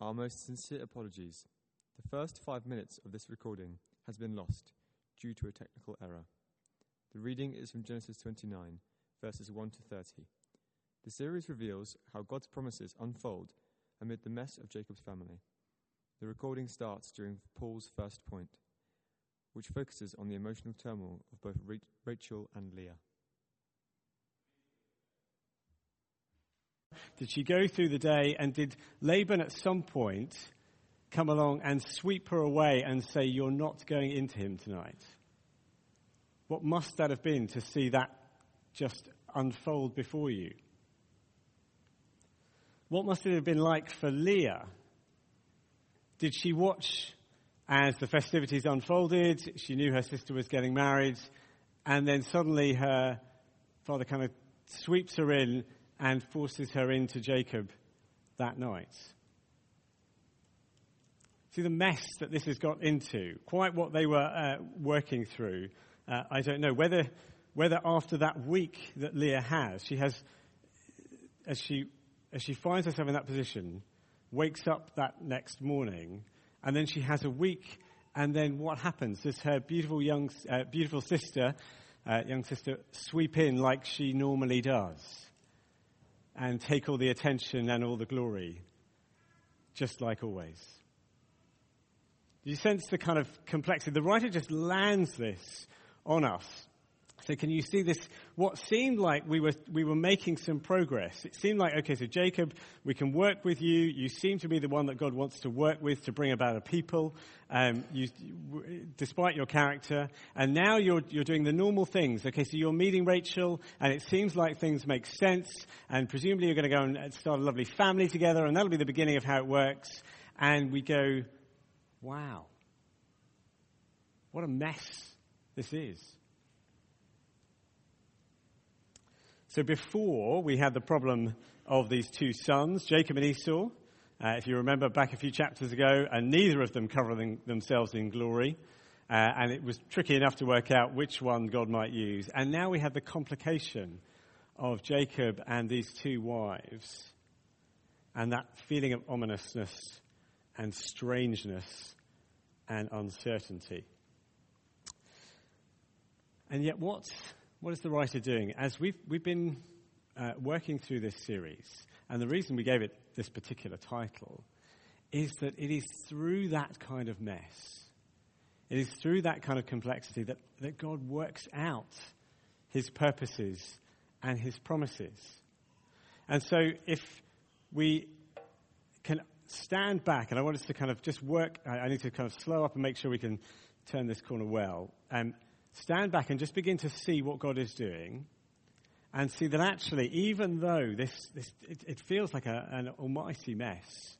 Our most sincere apologies. The first five minutes of this recording has been lost due to a technical error. The reading is from Genesis 29, verses 1 to 30. The series reveals how God's promises unfold amid the mess of Jacob's family. The recording starts during Paul's first point, which focuses on the emotional turmoil of both Rachel and Leah. Did she go through the day and did Laban at some point come along and sweep her away and say, You're not going into him tonight? What must that have been to see that just unfold before you? What must it have been like for Leah? Did she watch as the festivities unfolded? She knew her sister was getting married, and then suddenly her father kind of sweeps her in and forces her into Jacob that night. See the mess that this has got into, quite what they were uh, working through. Uh, I don't know whether whether after that week that Leah has, she has, as she as she finds herself in that position, wakes up that next morning, and then she has a week, and then what happens? Does her beautiful young uh, beautiful sister, uh, young sister, sweep in like she normally does? And take all the attention and all the glory, just like always. Do you sense the kind of complexity? The writer just lands this on us so can you see this? What seemed like we were, we were making some progress. It seemed like, okay, so Jacob, we can work with you. You seem to be the one that God wants to work with to bring about a people, um, you, despite your character. And now you're, you're doing the normal things. Okay, so you're meeting Rachel, and it seems like things make sense. And presumably you're going to go and start a lovely family together, and that'll be the beginning of how it works. And we go, wow, what a mess this is. So before we had the problem of these two sons, Jacob and Esau, uh, if you remember back a few chapters ago, and neither of them covering themselves in glory. Uh, and it was tricky enough to work out which one God might use. And now we have the complication of Jacob and these two wives, and that feeling of ominousness and strangeness and uncertainty. And yet, what's what is the writer doing? As we've, we've been uh, working through this series, and the reason we gave it this particular title is that it is through that kind of mess, it is through that kind of complexity that, that God works out his purposes and his promises. And so if we can stand back, and I want us to kind of just work, I, I need to kind of slow up and make sure we can turn this corner well. Um, stand back and just begin to see what God is doing and see that actually, even though this, this it, it feels like a, an almighty mess,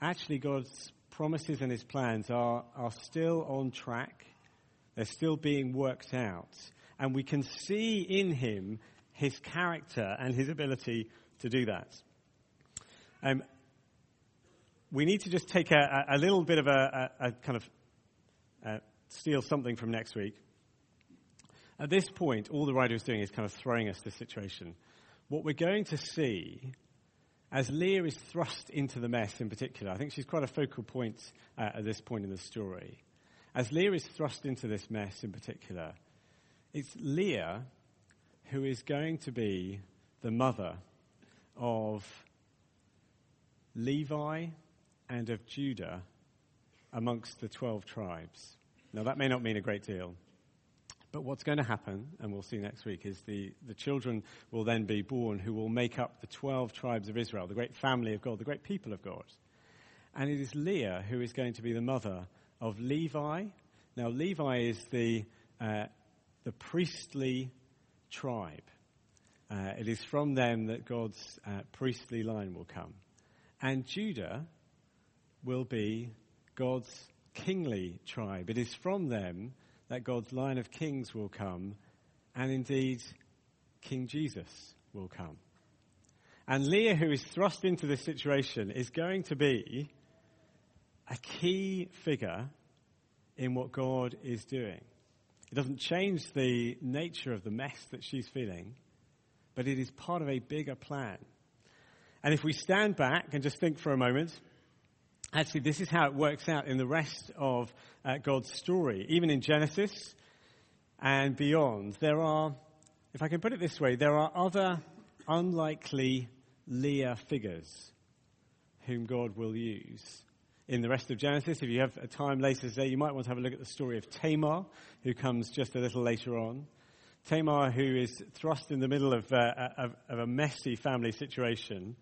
actually God's promises and his plans are, are still on track. They're still being worked out. And we can see in him his character and his ability to do that. Um, we need to just take a, a little bit of a, a, a kind of uh, steal something from next week. At this point, all the writer is doing is kind of throwing us this situation. What we're going to see as Leah is thrust into the mess in particular, I think she's quite a focal point uh, at this point in the story. As Leah is thrust into this mess in particular, it's Leah who is going to be the mother of Levi and of Judah amongst the 12 tribes. Now, that may not mean a great deal. But what's going to happen, and we'll see next week, is the, the children will then be born who will make up the 12 tribes of Israel, the great family of God, the great people of God. And it is Leah who is going to be the mother of Levi. Now, Levi is the, uh, the priestly tribe. Uh, it is from them that God's uh, priestly line will come. And Judah will be God's kingly tribe. It is from them that God's line of kings will come, and indeed, King Jesus will come. And Leah, who is thrust into this situation, is going to be a key figure in what God is doing. It doesn't change the nature of the mess that she's feeling, but it is part of a bigger plan. And if we stand back and just think for a moment, actually, this is how it works out in the rest of uh, God's story. Even in Genesis and beyond, there are, if I can put it this way, there are other unlikely Leah figures whom God will use. In the rest of Genesis, if you have a time later today, you might want to have a look at the story of Tamar, who comes just a little later on. Tamar, who is thrust in the middle of, uh, of, of a messy family situation,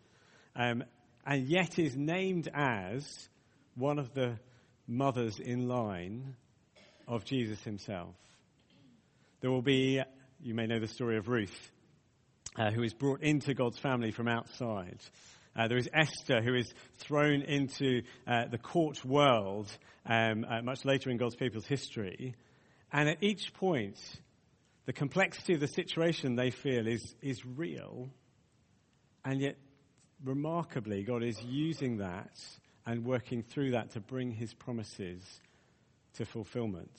um, and yet is named as one of the mothers in line of Jesus himself. There will be, you may know the story of Ruth, uh, who is brought into God's family from outside. Uh, there is Esther, who is thrown into uh, the court world um, uh, much later in God's people's history. And at each point, the complexity of the situation they feel is, is real, and yet, remarkably, God is using that and working through that to bring his promises to fulfillment.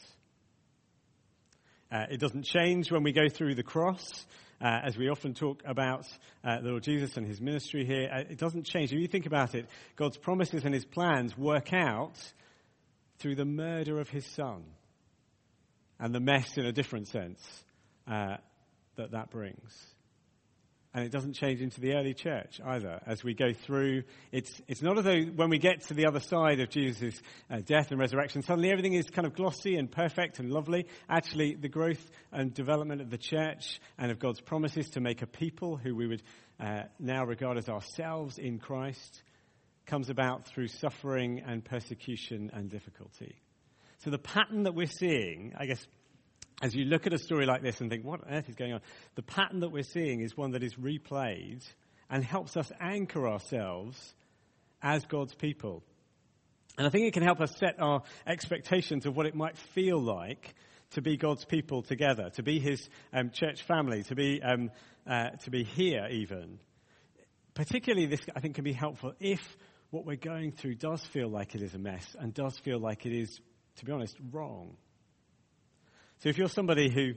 Uh, it doesn't change when we go through the cross, uh, as we often talk about uh, the Lord Jesus and his ministry here. Uh, it doesn't change. If you think about it, God's promises and his plans work out through the murder of his son and the mess in a different sense uh, that that brings. And it doesn't change into the early church either. As we go through, it's, it's not as though when we get to the other side of Jesus' uh, death and resurrection, suddenly everything is kind of glossy and perfect and lovely. Actually, the growth and development of the church and of God's promises to make a people who we would uh, now regard as ourselves in Christ comes about through suffering and persecution and difficulty. So the pattern that we're seeing, I guess, as you look at a story like this and think, what on earth is going on? The pattern that we're seeing is one that is replayed and helps us anchor ourselves as God's people. And I think it can help us set our expectations of what it might feel like to be God's people together, to be His um, church family, to be um, uh, to be here even. Particularly, this I think can be helpful if what we're going through does feel like it is a mess and does feel like it is, to be honest, wrong. So if you're somebody who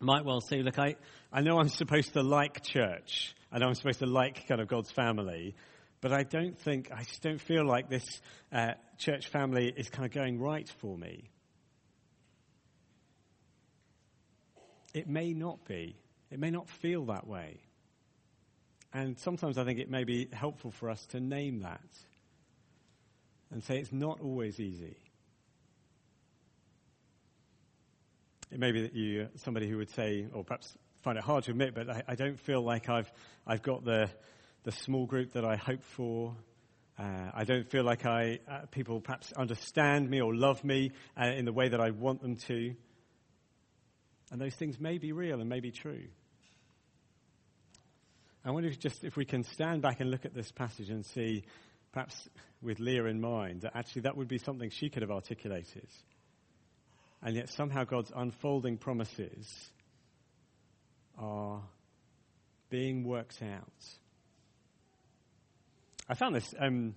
might well say, look, I, I know I'm supposed to like church. Know I'm supposed to like kind of God's family, but I don't think, I just don't feel like this uh, church family is kind of going right for me. It may not be. It may not feel that way. And sometimes I think it may be helpful for us to name that and say it's not always easy. It may be that you, somebody who would say, or perhaps find it hard to admit, but I, I don't feel like I've, I've got the, the small group that I hope for. Uh, I don't feel like I, uh, people perhaps understand me or love me uh, in the way that I want them to. And those things may be real and may be true. I wonder if just if we can stand back and look at this passage and see, perhaps with Leah in mind, that actually that would be something she could have articulated. And yet somehow God's unfolding promises are being worked out. I found this, um,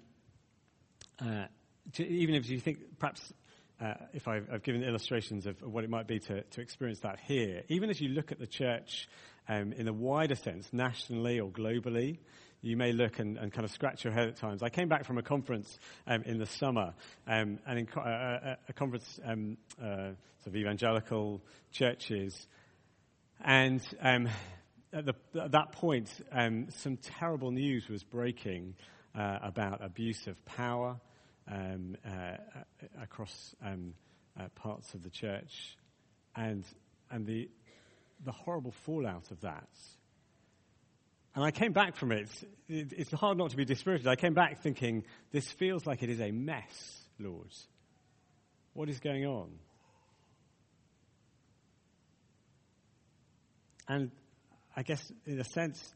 uh, to, even if you think perhaps uh, if I've, I've, given illustrations of, what it might be to, to, experience that here, even as you look at the church um, in a wider sense, nationally or globally, you may look and, and, kind of scratch your head at times. I came back from a conference um, in the summer, um, and in co- uh, uh a conference um, uh, of evangelical churches, and um, at, the, at, that point, um, some terrible news was breaking uh, about abuse of power um, uh, across uh, parts of the church, and and the the horrible fallout of that and I came back from it. It's hard not to be dispirited. I came back thinking, this feels like it is a mess, Lord. What is going on? And I guess, in a sense,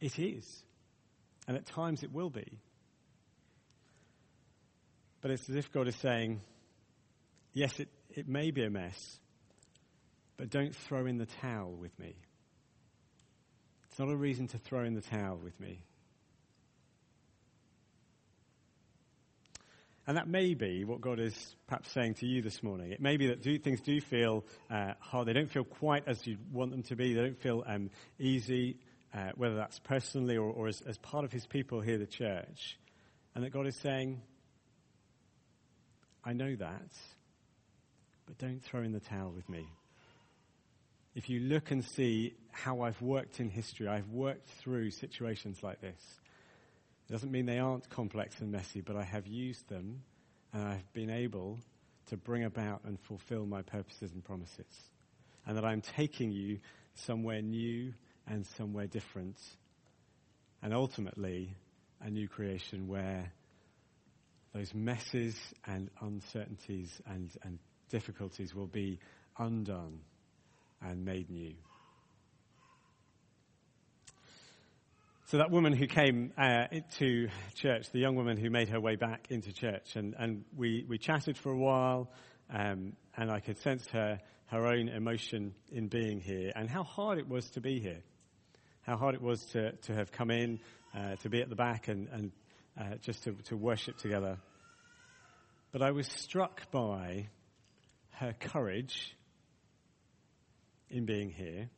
it is. And at times it will be. But it's as if God is saying, yes, it, it may be a mess, but don't throw in the towel with me. It's not a reason to throw in the towel with me. And that may be what God is perhaps saying to you this morning. It may be that do, things do feel uh, hard. They don't feel quite as you want them to be. They don't feel um, easy, uh, whether that's personally or, or as, as, part of His people here, the church. And that God is saying, I know that, but don't throw in the towel with me. If you look and see how I've worked in history, I've worked through situations like this. It doesn't mean they aren't complex and messy, but I have used them and I've been able to bring about and fulfill my purposes and promises. And that I'm taking you somewhere new and somewhere different. And ultimately, a new creation where those messes and uncertainties and, and difficulties will be undone and made new. So that woman who came uh, to church, the young woman who made her way back into church, and, and we, we chatted for a while, um, and I could sense her, her own emotion in being here, and how hard it was to be here, how hard it was to, to have come in, uh, to be at the back, and, and uh, just to, to worship together. But I was struck by her courage in being here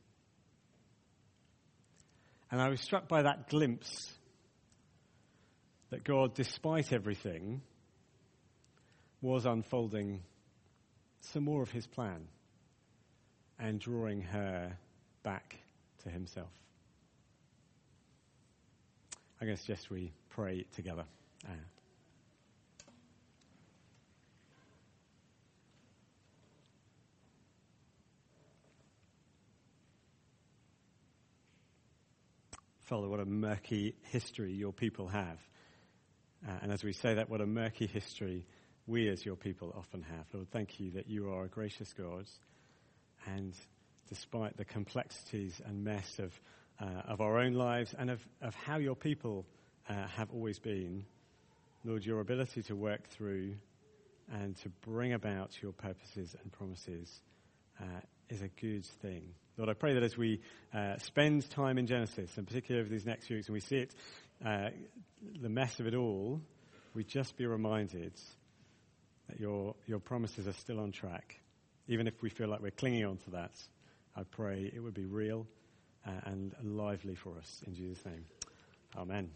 and I was struck by that glimpse that God, despite everything, was unfolding some more of his plan and drawing her back to himself. I'm going to suggest we pray together. Uh, Father, what a murky history your people have. Uh, and as we say that, what a murky history we as your people often have. Lord, thank you that you are a gracious God. And despite the complexities and mess of, uh, of our own lives and of, of how your people uh, have always been, Lord, your ability to work through and to bring about your purposes and promises uh, is a good thing. Lord, I pray that as we uh, spend time in Genesis, and particularly over these next few weeks, and we see it, uh, the mess of it all, we just be reminded that your, your promises are still on track. Even if we feel like we're clinging on to that, I pray it would be real uh, and lively for us. In Jesus' name. Amen.